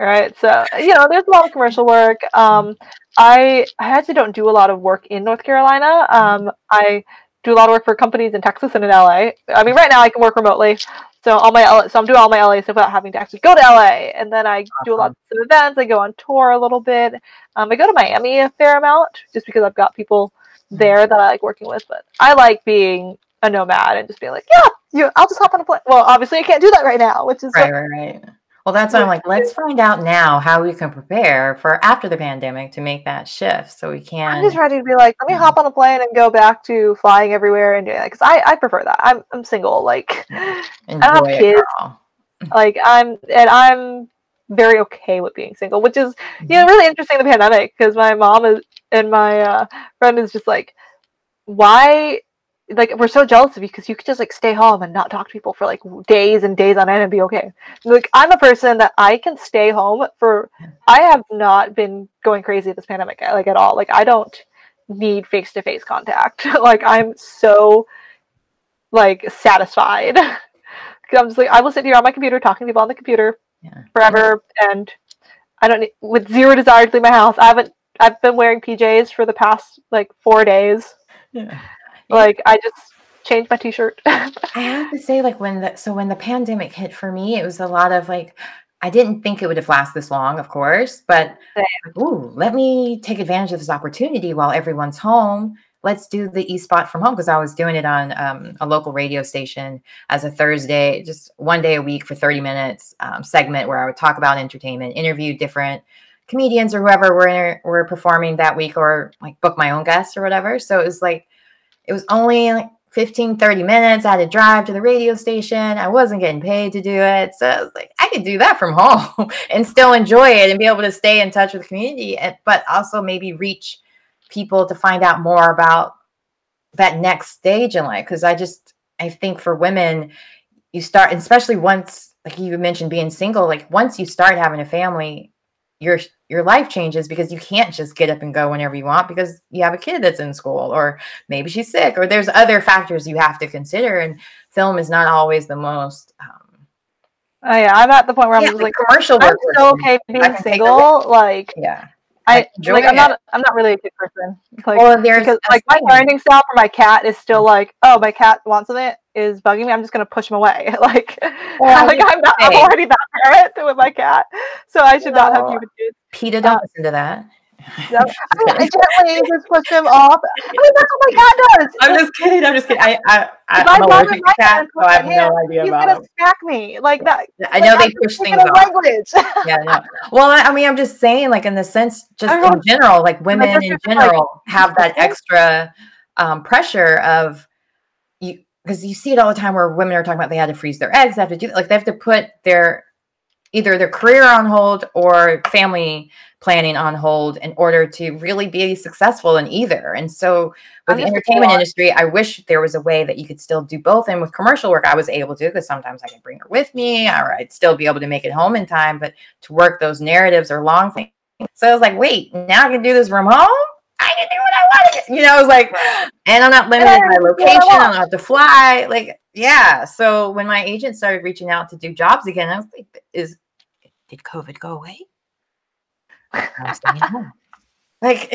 All right. So, you know, there's a lot of commercial work. Um, I, I actually don't do a lot of work in North Carolina. Um, I do a lot of work for companies in Texas and in LA. I mean, right now I can work remotely. So all my L- so I'm doing all my LA stuff without having to actually go to LA. And then I do a lot of events. I go on tour a little bit. Um, I go to Miami a fair amount just because I've got people there that I like working with. But I like being a nomad and just being like, yeah, you, I'll just hop on a plane. Well, obviously I can't do that right now, which is Right, right, right. Well, that's why I'm like, let's find out now how we can prepare for after the pandemic to make that shift, so we can. I'm just ready to be like, let me hop on a plane and go back to flying everywhere and doing that because I, I prefer that. I'm I'm single, like enjoy have kids. girl. like I'm and I'm very okay with being single, which is you know really interesting in the pandemic because my mom is and my uh, friend is just like, why? Like we're so jealous of you because you could just like stay home and not talk to people for like days and days on end and be okay. Like I'm a person that I can stay home for. I have not been going crazy this pandemic uh, like at all. Like I don't need face to face contact. like I'm so like satisfied. I'm just like I will sit here on my computer talking to people on the computer Yeah. forever and I don't need with zero desire to leave my house. I haven't I've been wearing PJs for the past like four days. Yeah. Like I just changed my t-shirt. I have to say, like when the so when the pandemic hit for me, it was a lot of like I didn't think it would have lasted this long, of course, but like, ooh, let me take advantage of this opportunity while everyone's home. Let's do the e spot from home because I was doing it on um, a local radio station as a Thursday, just one day a week for 30 minutes um, segment where I would talk about entertainment, interview different comedians or whoever were were performing that week, or like book my own guests or whatever. So it was like it was only like 15, 30 minutes. I had to drive to the radio station. I wasn't getting paid to do it. So I was like, I could do that from home and still enjoy it and be able to stay in touch with the community, but also maybe reach people to find out more about that next stage in life. Cause I just, I think for women, you start, especially once, like you mentioned, being single, like once you start having a family, your your life changes because you can't just get up and go whenever you want because you have a kid that's in school or maybe she's sick or there's other factors you have to consider and film is not always the most um, oh yeah i'm at the point where i'm just like commercial i'm so okay being single like yeah I like. I'm not. I'm not really a kid person. Like, well, there's because, like my parenting style for my cat is still like, oh, my cat wants something is bugging me. I'm just gonna push him away. like, well, like I'm not. I'm already that parent with my cat, so I should no. not have human kids. PETA, don't uh, listen to that. No, I, I gently just push him off. I mean, that's what my cat does. I'm just kidding. I'm just kidding. I, I, I I'm allergic to cats, so I have him, no idea he's about gonna smack me like that. I know like, they push things off. Language. yeah, no. Well, I mean, I'm just saying, like in the sense, just in general, like women in general like, have that extra um, pressure of you because you see it all the time where women are talking about they had to freeze their eggs, they have to do like they have to put their either their career on hold or family planning on hold in order to really be successful in either. And so with the entertainment industry, I wish there was a way that you could still do both. And with commercial work, I was able to because sometimes I could bring her with me or I'd still be able to make it home in time. But to work those narratives or long things. So I was like, wait, now I can do this from home? I can do what I want You know, I was like, and I'm not limited by location. I don't have to fly. Like, yeah. So when my agent started reaching out to do jobs again, I was like, is did COVID go away? Like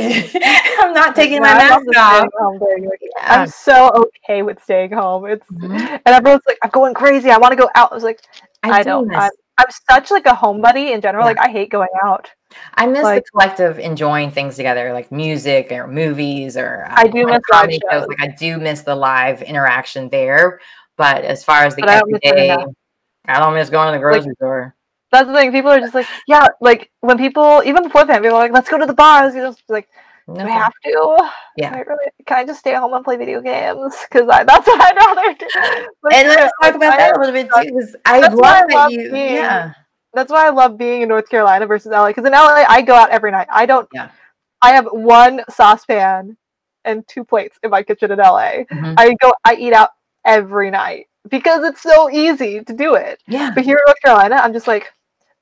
I'm not taking my mask off. Yeah. I'm so okay with staying home. It's mm-hmm. and everyone's like, I'm going crazy. I want to go out. I was like, I, I don't. I'm, I'm, such like a homebody in general. Yeah. Like I hate going out. I miss like, the collective enjoying things together, like music or movies or um, I do miss live shows. shows. Like I do miss the live interaction there. But as far as the everyday, I don't, I don't miss going to the grocery like, store. That's the thing. People are just like, yeah, like when people even before people are like, let's go to the bars. You know, like, no. do I have to? Yeah. I really, can I just stay home and play video games? Because that's what I'd rather do. And let's talk about that a little bit too. Because I love that love you. Being, yeah. That's why I love being in North Carolina versus LA. Because in LA, I go out every night. I don't. Yeah. I have one saucepan and two plates in my kitchen in LA. Mm-hmm. I go. I eat out every night because it's so easy to do it. Yeah. But here in North Carolina, I'm just like,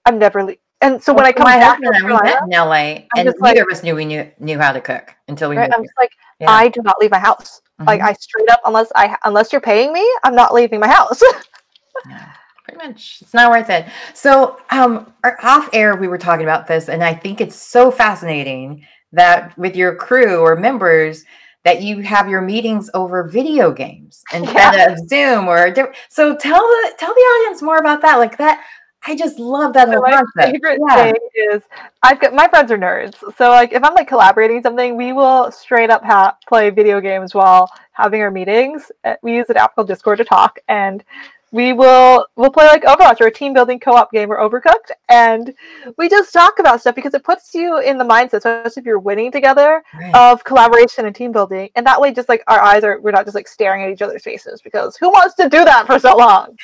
I'm never leaving. And so when I come my back husband and I, met in LA, I'm and neither like, of us knew we knew knew how to cook until we. Right, I'm just like, yeah. I do not leave my house. Mm-hmm. Like I straight up, unless I unless you're paying me, I'm not leaving my house. yeah, pretty much, it's not worth it. So, um, off air, we were talking about this, and I think it's so fascinating that with your crew or members that you have your meetings over video games instead yeah. of Zoom or so tell the tell the audience more about that. Like that I just love that whole my favorite yeah. thing is I've got my friends are nerds, so like if I'm like collaborating something, we will straight up ha- play video games while having our meetings. Uh, we use an app called Discord to talk, and we will we'll play like Overwatch or a team building co-op game or Overcooked, and we just talk about stuff because it puts you in the mindset, especially if you're winning together, right. of collaboration and team building, and that way, just like our eyes are, we're not just like staring at each other's faces because who wants to do that for so long?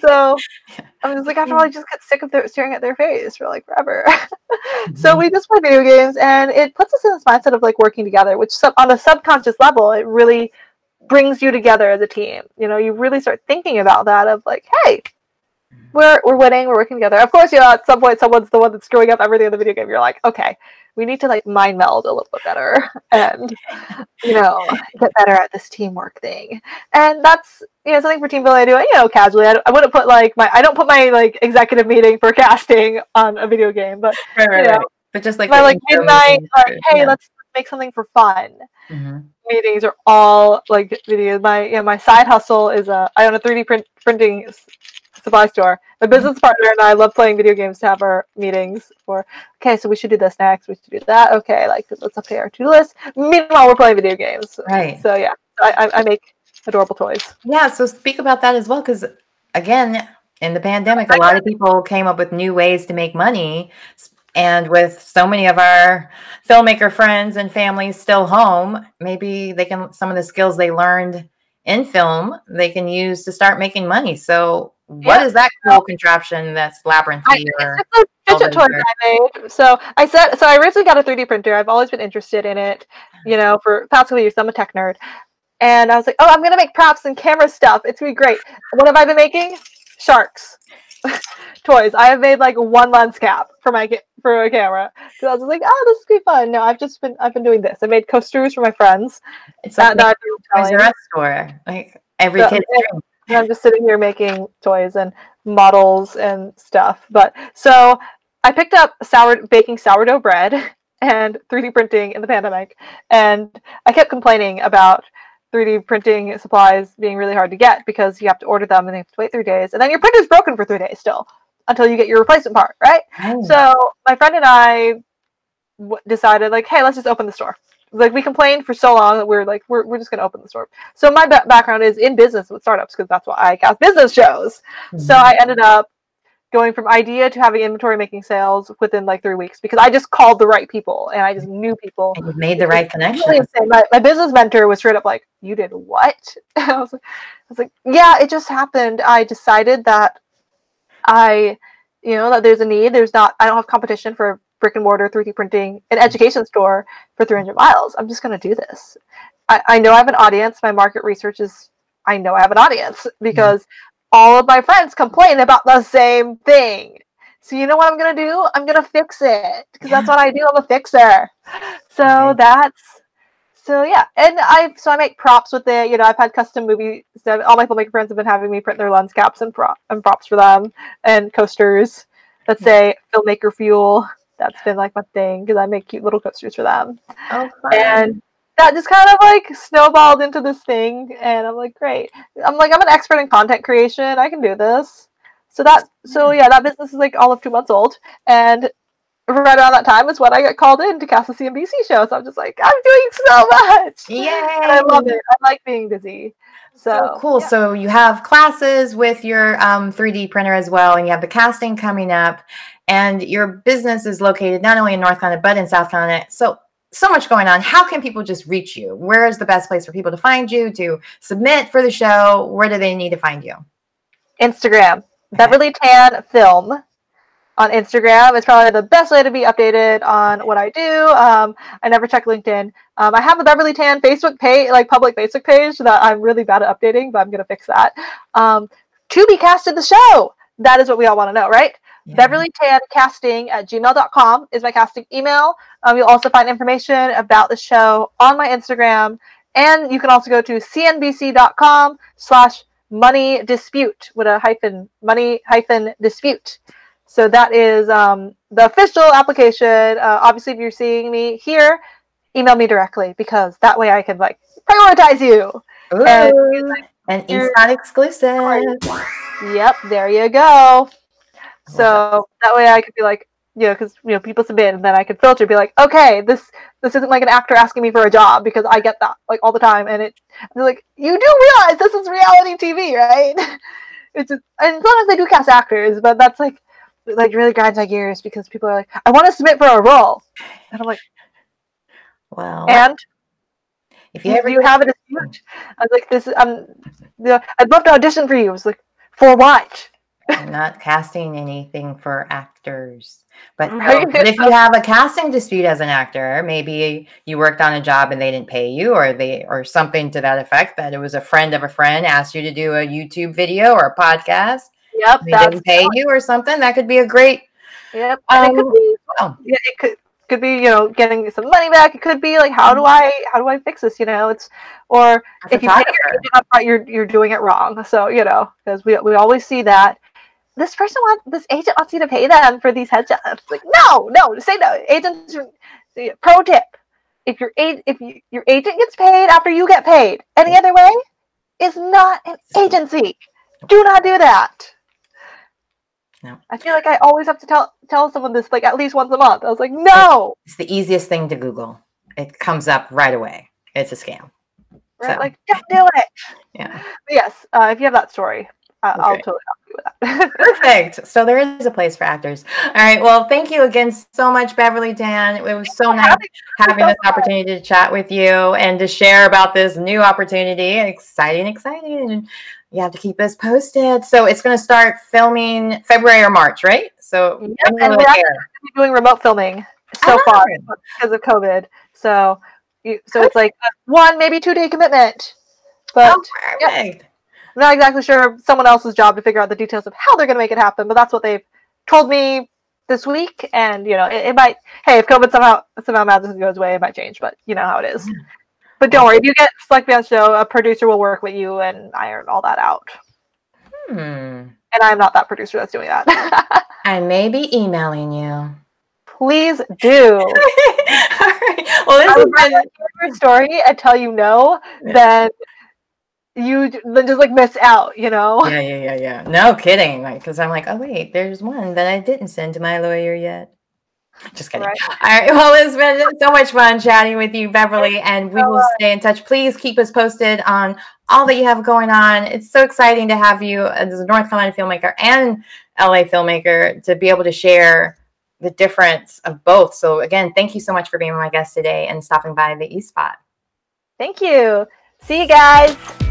So I was like, after all, I just get sick of their, staring at their face for like forever. mm-hmm. So we just play video games, and it puts us in this mindset of like working together, which sub- on a subconscious level, it really brings you together as a team. You know, you really start thinking about that of like, hey, we're we're winning, we're working together. Of course, you know, at some point someone's the one that's screwing up everything in the video game. You're like, okay, we need to like mind meld a little bit better and you know get better at this teamwork thing. And that's you know something for team building I do. You know, casually. I, I wouldn't put like my I don't put my like executive meeting for casting on a video game, but right, right, you know, right. But just like my like midnight, like, hey, yeah. let's make something for fun. Mm-hmm. Meetings are all like videos. My yeah, my side hustle is a I own a 3D print printing supply store. My mm-hmm. business partner and I love playing video games to have our meetings for. Okay, so we should do this next. We should do that. Okay, like let's update our to-do list. Meanwhile, we're playing video games. Right. So yeah, I, I make adorable toys. Yeah. So speak about that as well, because again, in the pandemic, a lot of people came up with new ways to make money. And with so many of our filmmaker friends and families still home, maybe they can some of the skills they learned in film they can use to start making money. So what Yeah. is that cool contraption that's or it's a toy I made. So I said, so I originally got a 3D printer. I've always been interested in it, you know, for the past couple years. I'm a tech nerd. And I was like, oh, I'm going to make props and camera stuff. It's going to be great. What have I been making? Sharks. Toys. I have made like one lens cap for my ca- for a camera. because I was like, oh, this is gonna be fun. No, I've just been I've been doing this. I made coasters for my friends. it's like That, that a I've Toys R. Store. Like every So, kid's dream. And I'm just sitting here making toys and models and stuff. But so I picked up sour baking sourdough bread and 3D printing in the pandemic, and I kept complaining about 3D printing supplies being really hard to get because you have to order them and they have to wait three days, and then your printer's broken for three days still until you get your replacement part, right? Oh, So my friend and I w- decided, like, hey, let's just open the store. Like we complained for so long that we're like, we're, we're just gonna open the store. So my ba- background is in business with startups because that's what I cast business shows. So Mhm. I ended up going from idea to having inventory making sales within like three weeks because I just called the right people and I just knew people. and you've made the right connection. insane. My, my business mentor was straight up like, "You did what?" I was, like, I was like, "Yeah, it just happened. I decided that I, you know, that there's a need. There's not. I don't have competition for brick and mortar 3D printing an education store for 300 miles. I'm just gonna do this. I, I know I have an audience. My market research is. I know I have an audience because all of my friends complain about the same thing. So you know what I'm gonna do? I'm gonna fix it because that's what I do. I'm a fixer. So Mhm. that's so yeah, and I so I make props with it. You know, I've had custom movie stuff. All my filmmaker friends have been having me print their lens caps and prop and props for them, and coasters that say filmmaker fuel. That's been like my thing because I make cute little coasters for them, Oh, fun. and that just kind of like snowballed into this thing. And I'm like, great. I'm like, I'm an expert in content creation. I can do this. So that so yeah, that business is like all of two months old, and right around that time is when I got called in to cast a CNBC show. So I'm just like, I'm doing so much. yeah I love it. I like being busy. So, So cool. yeah. So you have classes with your um, 3D printer as well, and you have the casting coming up, and your business is located not only in North Carolina but in South Carolina. So so much going on. How can people just reach you? Where is the best place for people to find you to submit for the show? Where do they need to find you? Instagram, Beverly Tan Film on Instagram is probably the best way to be updated on what I do. Um, I never check LinkedIn. Um, I have a Beverly Tan Facebook page, like public Facebook page that I'm really bad at updating, but I'm gonna fix that. Um, to be cast in the show. That is what we all want to know, right? Yeah. Beverly Tan Casting at gmail.com is my casting email. Um, you'll also find information about the show on my Instagram. And you can also go to cnbc.com slash money dispute with a hyphen money hyphen dispute. So that is um, the official application. Uh, obviously, if you're seeing me here, email me directly because that way I can like prioritize you. And Ooh, an you're- E-Spot exclusive. Yep, there you go. So that way I could be like, you know, because you know people submit, and then I could filter, be like, okay, this this isn't like an actor asking me for a job because I get that like all the time, and it they're like, you do realize this is reality TV, right? It's just, and sometimes they do cast actors, but that's like like really grinds my gears because people are like, I want to submit for a role, and I'm like, Well, and if you ever you have a dispute? I was like, this is um, you know, I'd love to audition for you. I was like, for what? I'm not casting anything for actors. But, no, Right. but if you have a casting dispute as an actor, maybe you worked on a job and they didn't pay you, or they or something to that effect, that it was a friend of a friend asked you to do a YouTube video or a podcast, Yep, they didn't pay you or something, that could be a great Yep, and it could Um, be well. yeah, it could could be you know getting some money back. It could be like how do I how do I fix this? You know, it's or if you pay your you're you're doing it wrong. So you know because we we always see that this person wants this agent wants you to pay them for these headshots. Like no, no, say no. Agents. Pro tip: if your a- if you, your agent gets paid after you get paid, any other way is not an agency. Do not do that. No. I feel like I always have to tell tell someone this like at least once a month. I was like, no, It's the easiest thing to Google. It comes up right away. It's a scam. right? So. Like, don't do it. Yeah. But yes, uh, if you have that story, uh, I'll Okay. totally help with that. Perfect. So there is a place for actors. All right. Well, thank you again so much, Beverly Tan. It was so nice having this opportunity to chat with you and to share about this new opportunity. Exciting, exciting. And you have to keep us posted. So it's going to start filming February or March, right? So yep, and we're doing remote filming so oh. far because of COVID. So, so it's like one, maybe two day commitment. But oh, perfect. I'm not exactly sure someone else's job to figure out the details of how they're going to make it happen, but that's what they've told me this week. And you know, it, it might. Hey, if COVID somehow somehow magically goes away, it might change. But you know how it is. But don't worry, if you get selected on the show, a producer will work with you and iron all that out. Hmm. And I'm not that producer that's doing that. I may be emailing you. Please do. all right. Well, this is your story and tell you no, then you then just like miss out, you know? Yeah, yeah, yeah, yeah. No kidding. Like, because I'm like, oh wait, there's one that I didn't send to my lawyer yet. Just kidding. Right. All right. Well, it's been so much fun chatting with you, Beverly, and we will stay in touch. Please keep us posted on all that you have going on. It's so exciting to have you as a North Carolina filmmaker and LA filmmaker to be able to share the difference of both. So, again, thank you so much for being my guest today and stopping by the E Spot. Thank you. See you guys.